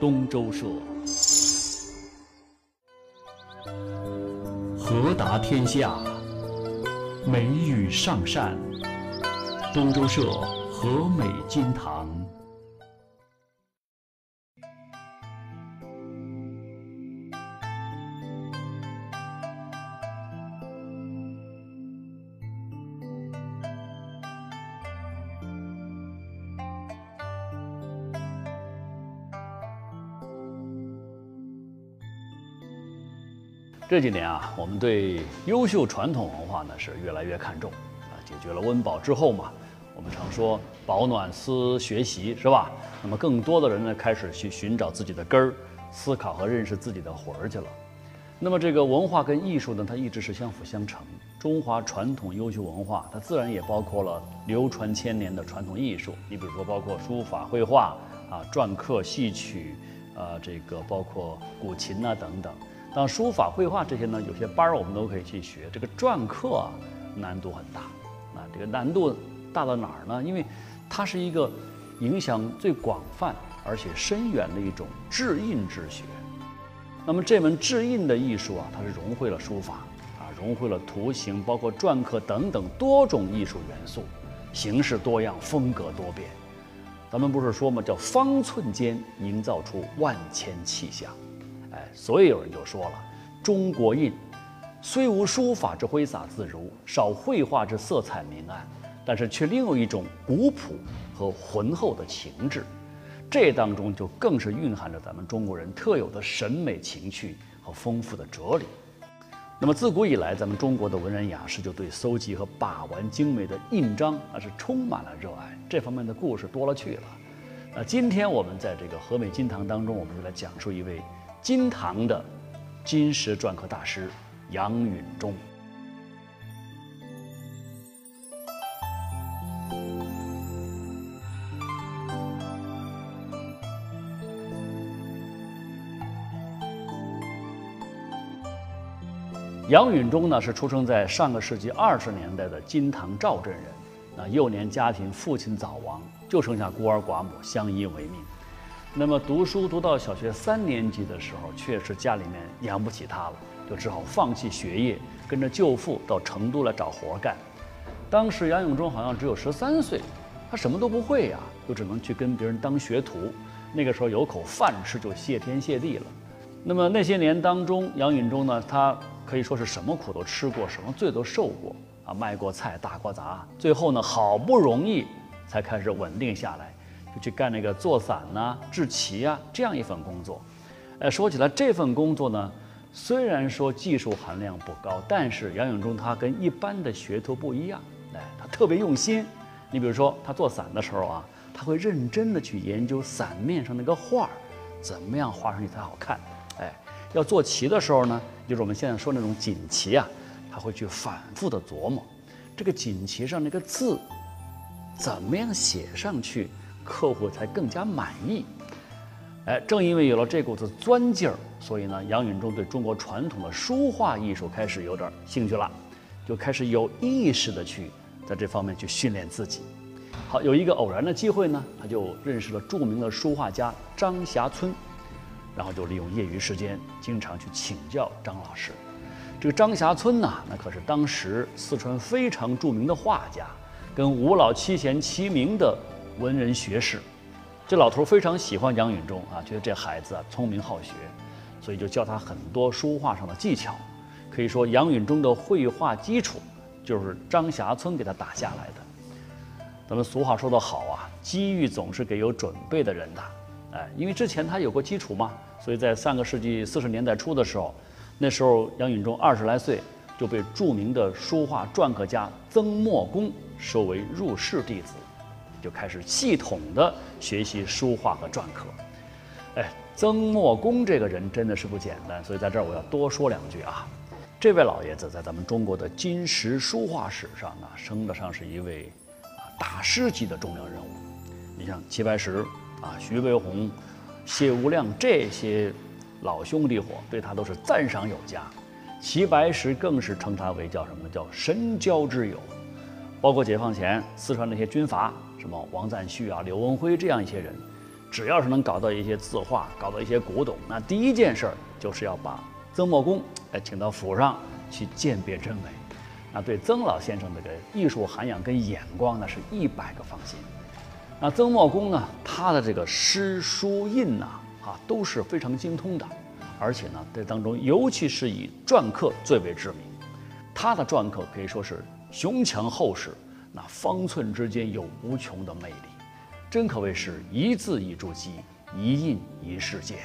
东周社。和达天下，美语上善。东周社和美金堂。这几年啊，我们对优秀传统文化呢是越来越看重啊。解决了温饱之后嘛，我们常说保暖思学习，是吧？那么更多的人呢开始去寻找自己的根儿，思考和认识自己的魂儿去了。那么这个文化跟艺术呢，它一直是相辅相成。中华传统优秀文化，它自然也包括了流传千年的传统艺术。你比如说，包括书法、绘画啊、篆刻、戏曲啊，这个包括古琴啊等等。像书法、绘画这些呢，有些班儿我们都可以去学。这个篆刻啊，难度很大。啊，这个难度大到哪儿呢？因为它是一个影响最广泛而且深远的一种制印之学。那么这门制印的艺术啊，它是融汇了书法啊，融汇了图形，包括篆刻等等多种艺术元素，形式多样，风格多变。咱们不是说嘛，叫方寸间营造出万千气象。哎，所以有人就说了，中国印虽无书法之挥洒自如，少绘画之色彩明暗，但是却另有一种古朴和浑厚的情致。这当中就更是蕴含着咱们中国人特有的审美情趣和丰富的哲理。那么自古以来，咱们中国的文人雅士就对搜集和把玩精美的印章那是充满了热爱，这方面的故事多了去了。那今天我们在这个和美金堂当中，我们就来讲述一位。金堂的金石篆刻大师杨允中。杨允中呢，是出生在上个世纪二十年代的金堂赵镇人。那幼年家庭父亲早亡，就剩下孤儿寡母相依为命。那么读书读到小学三年级的时候，确实家里面养不起他了，就只好放弃学业，跟着舅父到成都来找活干。当时杨永忠好像只有十三岁，他什么都不会呀，就只能去跟别人当学徒。那个时候有口饭吃就谢天谢地了。那么那些年当中，杨允忠呢，他可以说是什么苦都吃过，什么罪都受过啊，卖过菜，打过杂，最后呢，好不容易才开始稳定下来。就去干那个做伞呐、制旗啊这样一份工作。哎，说起来这份工作呢，虽然说技术含量不高，但是杨永忠他跟一般的学徒不一样，哎，他特别用心。你比如说他做伞的时候啊，他会认真的去研究伞面上那个画儿，怎么样画上去才好看。哎，要做旗的时候呢，就是我们现在说那种锦旗啊，他会去反复的琢磨，这个锦旗上那个字怎么样写上去。客户才更加满意。哎，正因为有了这股子钻劲儿，所以呢，杨允中对中国传统的书画艺术开始有点兴趣了，就开始有意识的去在这方面去训练自己。好，有一个偶然的机会呢，他就认识了著名的书画家张霞村，然后就利用业余时间经常去请教张老师。这个张霞村呐，那可是当时四川非常著名的画家，跟吴老七贤齐名的。文人学士，这老头非常喜欢杨允中啊，觉得这孩子啊聪明好学，所以就教他很多书画上的技巧。可以说，杨允中的绘画基础就是张霞村给他打下来的。咱们俗话说得好啊，机遇总是给有准备的人的。哎，因为之前他有过基础嘛，所以在上个世纪四十年代初的时候，那时候杨允中二十来岁，就被著名的书画篆刻家曾墨公收为入室弟子。就开始系统的学习书画和篆刻。哎，曾墨公这个人真的是不简单，所以在这儿我要多说两句啊。这位老爷子在咱们中国的金石书画史上呢，称得上是一位大师级的重要人物。你像齐白石啊、徐悲鸿、谢无量这些老兄弟伙，对他都是赞赏有加。齐白石更是称他为叫什么？叫神交之友。包括解放前四川那些军阀。什么王赞旭啊、刘文辉这样一些人，只要是能搞到一些字画，搞到一些古董，那第一件事儿就是要把曾墨公哎请到府上去鉴别真伪。那对曾老先生这个艺术涵养跟眼光呢，是一百个放心。那曾墨公呢，他的这个诗书印呐，啊，都是非常精通的，而且呢，在当中尤其是以篆刻最为知名。他的篆刻可以说是雄强厚实，那方寸之间有无穷的魅力，真可谓是一字一珠玑，一印一世界。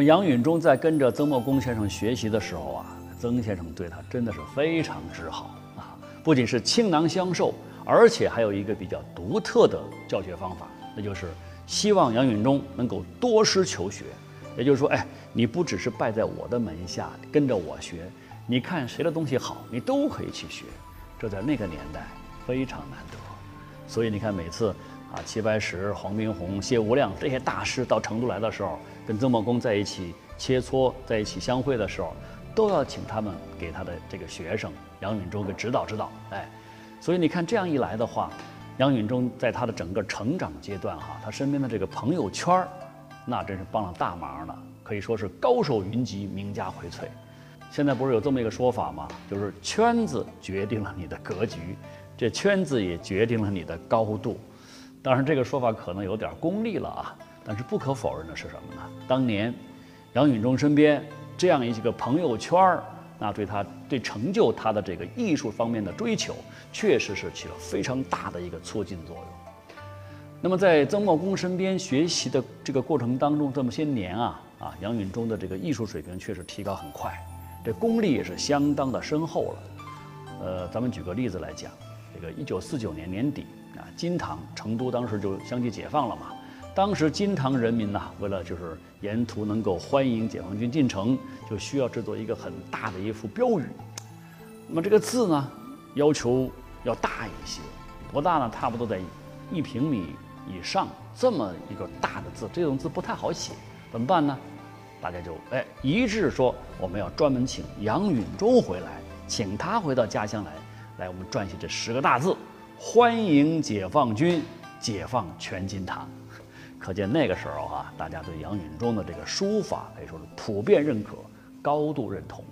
么杨允中在跟着曾墨公先生学习的时候啊，曾先生对他真的是非常之好啊，不仅是倾囊相授，而且还有一个比较独特的教学方法，那就是希望杨允中能够多师求学。也就是说，哎，你不只是拜在我的门下跟着我学，你看谁的东西好，你都可以去学。这在那个年代非常难得，所以你看每次啊，齐白石、黄宾虹、谢无量这些大师到成都来的时候。跟曾默公在一起切磋，在一起相会的时候，都要请他们给他的这个学生杨允中给指导指导。哎，所以你看这样一来的话，杨允中在他的整个成长阶段哈，他身边的这个朋友圈，那真是帮了大忙了，可以说是高手云集，名家荟萃。现在不是有这么一个说法吗？就是圈子决定了你的格局，这圈子也决定了你的高度。当然，这个说法可能有点功利了啊。但是不可否认的是什么呢？当年杨允中身边这样一个朋友圈儿，那对他对成就他的这个艺术方面的追求，确实是起了非常大的一个促进作用。那么在曾茂公身边学习的这个过程当中，这么些年啊啊，杨允中的这个艺术水平确实提高很快，这功力也是相当的深厚了。呃，咱们举个例子来讲，这个一九四九年年底啊，金堂成都当时就相继解放了嘛。当时金堂人民呐，为了就是沿途能够欢迎解放军进城，就需要制作一个很大的一幅标语。那么这个字呢，要求要大一些，多大呢？差不多在一平米以上这么一个大的字，这种字不太好写，怎么办呢？大家就哎一致说，我们要专门请杨允中回来，请他回到家乡来，来我们撰写这十个大字：欢迎解放军，解放全金堂。可见那个时候啊，大家对杨允中的这个书法可以说是普遍认可、高度认同。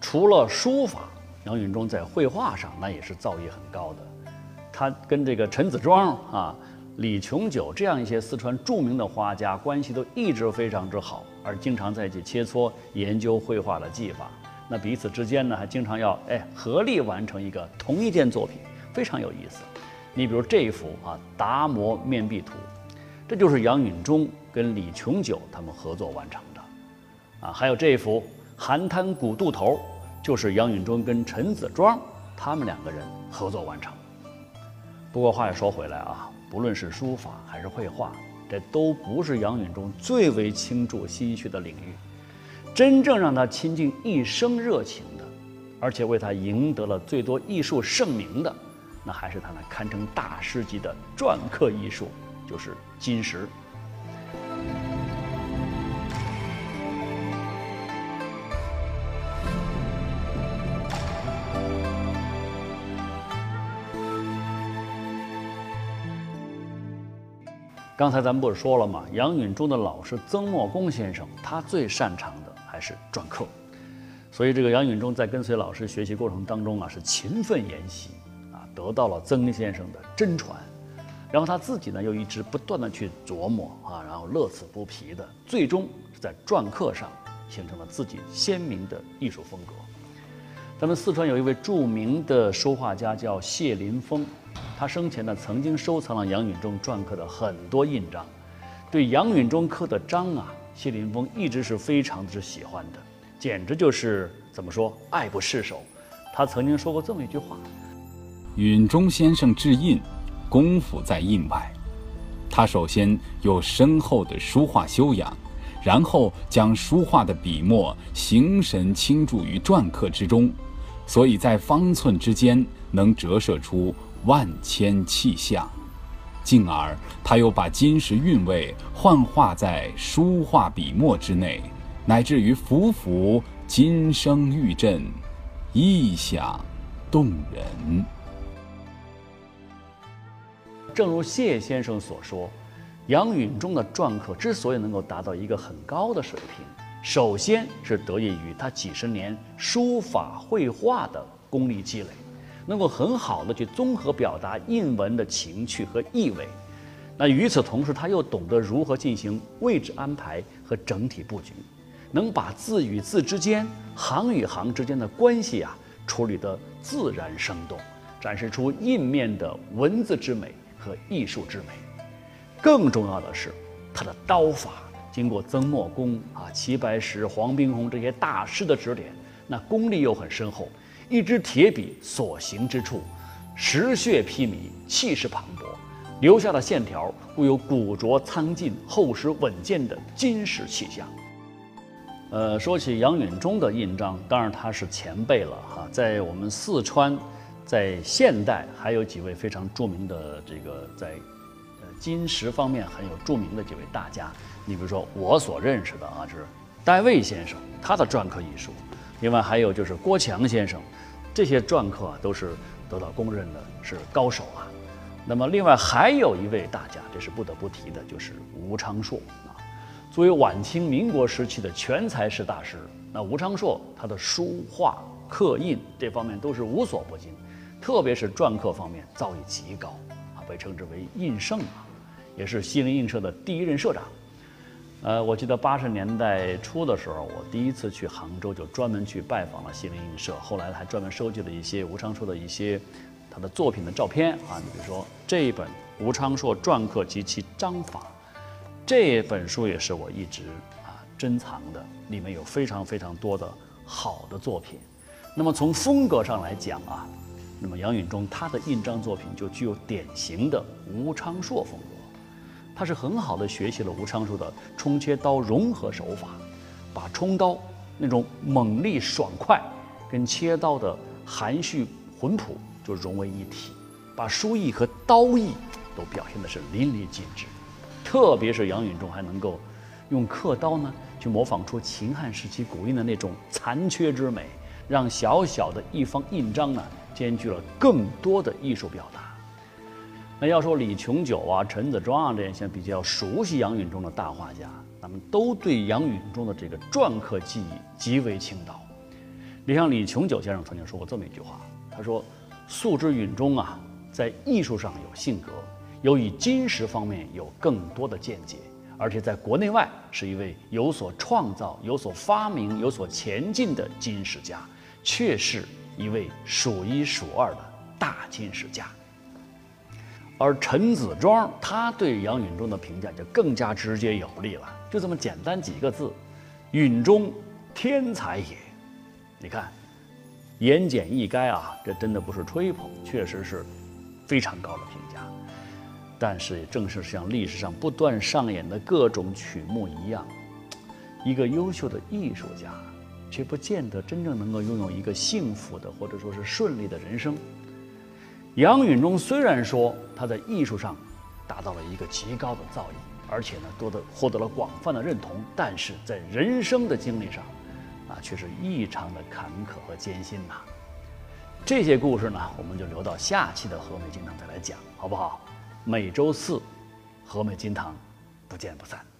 除了书法，杨允中在绘画上那也是造诣很高的。他跟这个陈子庄啊、李琼九这样一些四川著名的画家关系都一直非常之好，而经常在一起切磋研究绘画的技法。那彼此之间呢，还经常要哎合力完成一个同一件作品，非常有意思。你比如这一幅啊，《达摩面壁图》。这就是杨允中跟李琼九他们合作完成的，啊，还有这一幅《寒滩古渡头》，就是杨允中跟陈子庄他们两个人合作完成。不过话又说回来啊，不论是书法还是绘画，这都不是杨允中最为倾注心血的领域。真正让他倾尽一生热情的，而且为他赢得了最多艺术盛名的，那还是他那堪称大师级的篆刻艺术。就是金石。刚才咱们不是说了吗？杨允中的老师曾墨公先生，他最擅长的还是篆刻，所以这个杨允中在跟随老师学习过程当中啊，是勤奋研习啊，得到了曾先生的真传。然后他自己呢，又一直不断的去琢磨啊，然后乐此不疲的，最终是在篆刻上形成了自己鲜明的艺术风格。咱们四川有一位著名的书画家叫谢林峰，他生前呢曾经收藏了杨允中篆刻的很多印章，对杨允中刻的章啊，谢林峰一直是非常之喜欢的，简直就是怎么说爱不释手。他曾经说过这么一句话：允中先生制印。功夫在印外，他首先有深厚的书画修养，然后将书画的笔墨形神倾注于篆刻之中，所以在方寸之间能折射出万千气象，进而他又把金石韵味幻化在书画笔墨之内，乃至于幅幅金声玉振，意象动人。正如谢先生所说，杨允中的篆刻之所以能够达到一个很高的水平，首先是得益于他几十年书法绘画的功力积累，能够很好的去综合表达印文的情趣和意味。那与此同时，他又懂得如何进行位置安排和整体布局，能把字与字之间、行与行之间的关系啊处理得自然生动，展示出印面的文字之美。和艺术之美，更重要的是，他的刀法经过曾墨公啊、齐白石、黄宾虹这些大师的指点，那功力又很深厚。一支铁笔所行之处，石穴披靡，气势磅礴，留下的线条故有古拙苍劲、厚实稳健的金石气象。呃，说起杨允中的印章，当然他是前辈了哈，在我们四川。在现代还有几位非常著名的这个在，呃金石方面很有著名的几位大家，你比如说我所认识的啊，是戴卫先生，他的篆刻艺术；另外还有就是郭强先生，这些篆刻啊都是得到公认的是高手啊。那么另外还有一位大家，这是不得不提的，就是吴昌硕啊。作为晚清民国时期的全才式大师，那吴昌硕他的书画刻印这方面都是无所不精。特别是篆刻方面造诣极高，啊，被称之为印圣啊，也是西泠印社的第一任社长。呃，我记得八十年代初的时候，我第一次去杭州，就专门去拜访了西泠印社。后来还专门收集了一些吴昌硕的一些他的作品的照片啊。你比如说这一本《吴昌硕篆刻及其章法》，这本书也是我一直啊珍藏的，里面有非常非常多的好的作品。那么从风格上来讲啊。那么杨允中他的印章作品就具有典型的吴昌硕风格，他是很好的学习了吴昌硕的冲切刀融合手法，把冲刀那种猛力爽快跟切刀的含蓄浑朴就融为一体，把书意和刀意都表现的是淋漓尽致。特别是杨允中还能够用刻刀呢去模仿出秦汉时期古印的那种残缺之美，让小小的一方印章呢。兼具了更多的艺术表达。那要说李琼九啊、陈子庄啊这些比较熟悉杨允中的大画家，他们都对杨允中的这个篆刻技艺极为倾倒。你像李琼九先生曾经说过这么一句话，他说：“素之允中啊，在艺术上有性格，有以金石方面有更多的见解，而且在国内外是一位有所创造、有所发明、有所前进的金石家，确是。”一位数一数二的大金石家，而陈子庄他对杨允中的评价就更加直接有力了，就这么简单几个字：“允中天才也。”你看，言简意赅啊，这真的不是吹捧，确实是非常高的评价。但是，也正是像历史上不断上演的各种曲目一样，一个优秀的艺术家。却不见得真正能够拥有一个幸福的或者说是顺利的人生。杨允中虽然说他在艺术上达到了一个极高的造诣，而且呢多得获得了广泛的认同，但是在人生的经历上，啊却是异常的坎坷和艰辛呐。这些故事呢，我们就留到下期的和美金堂再来讲，好不好？每周四，和美金堂，不见不散。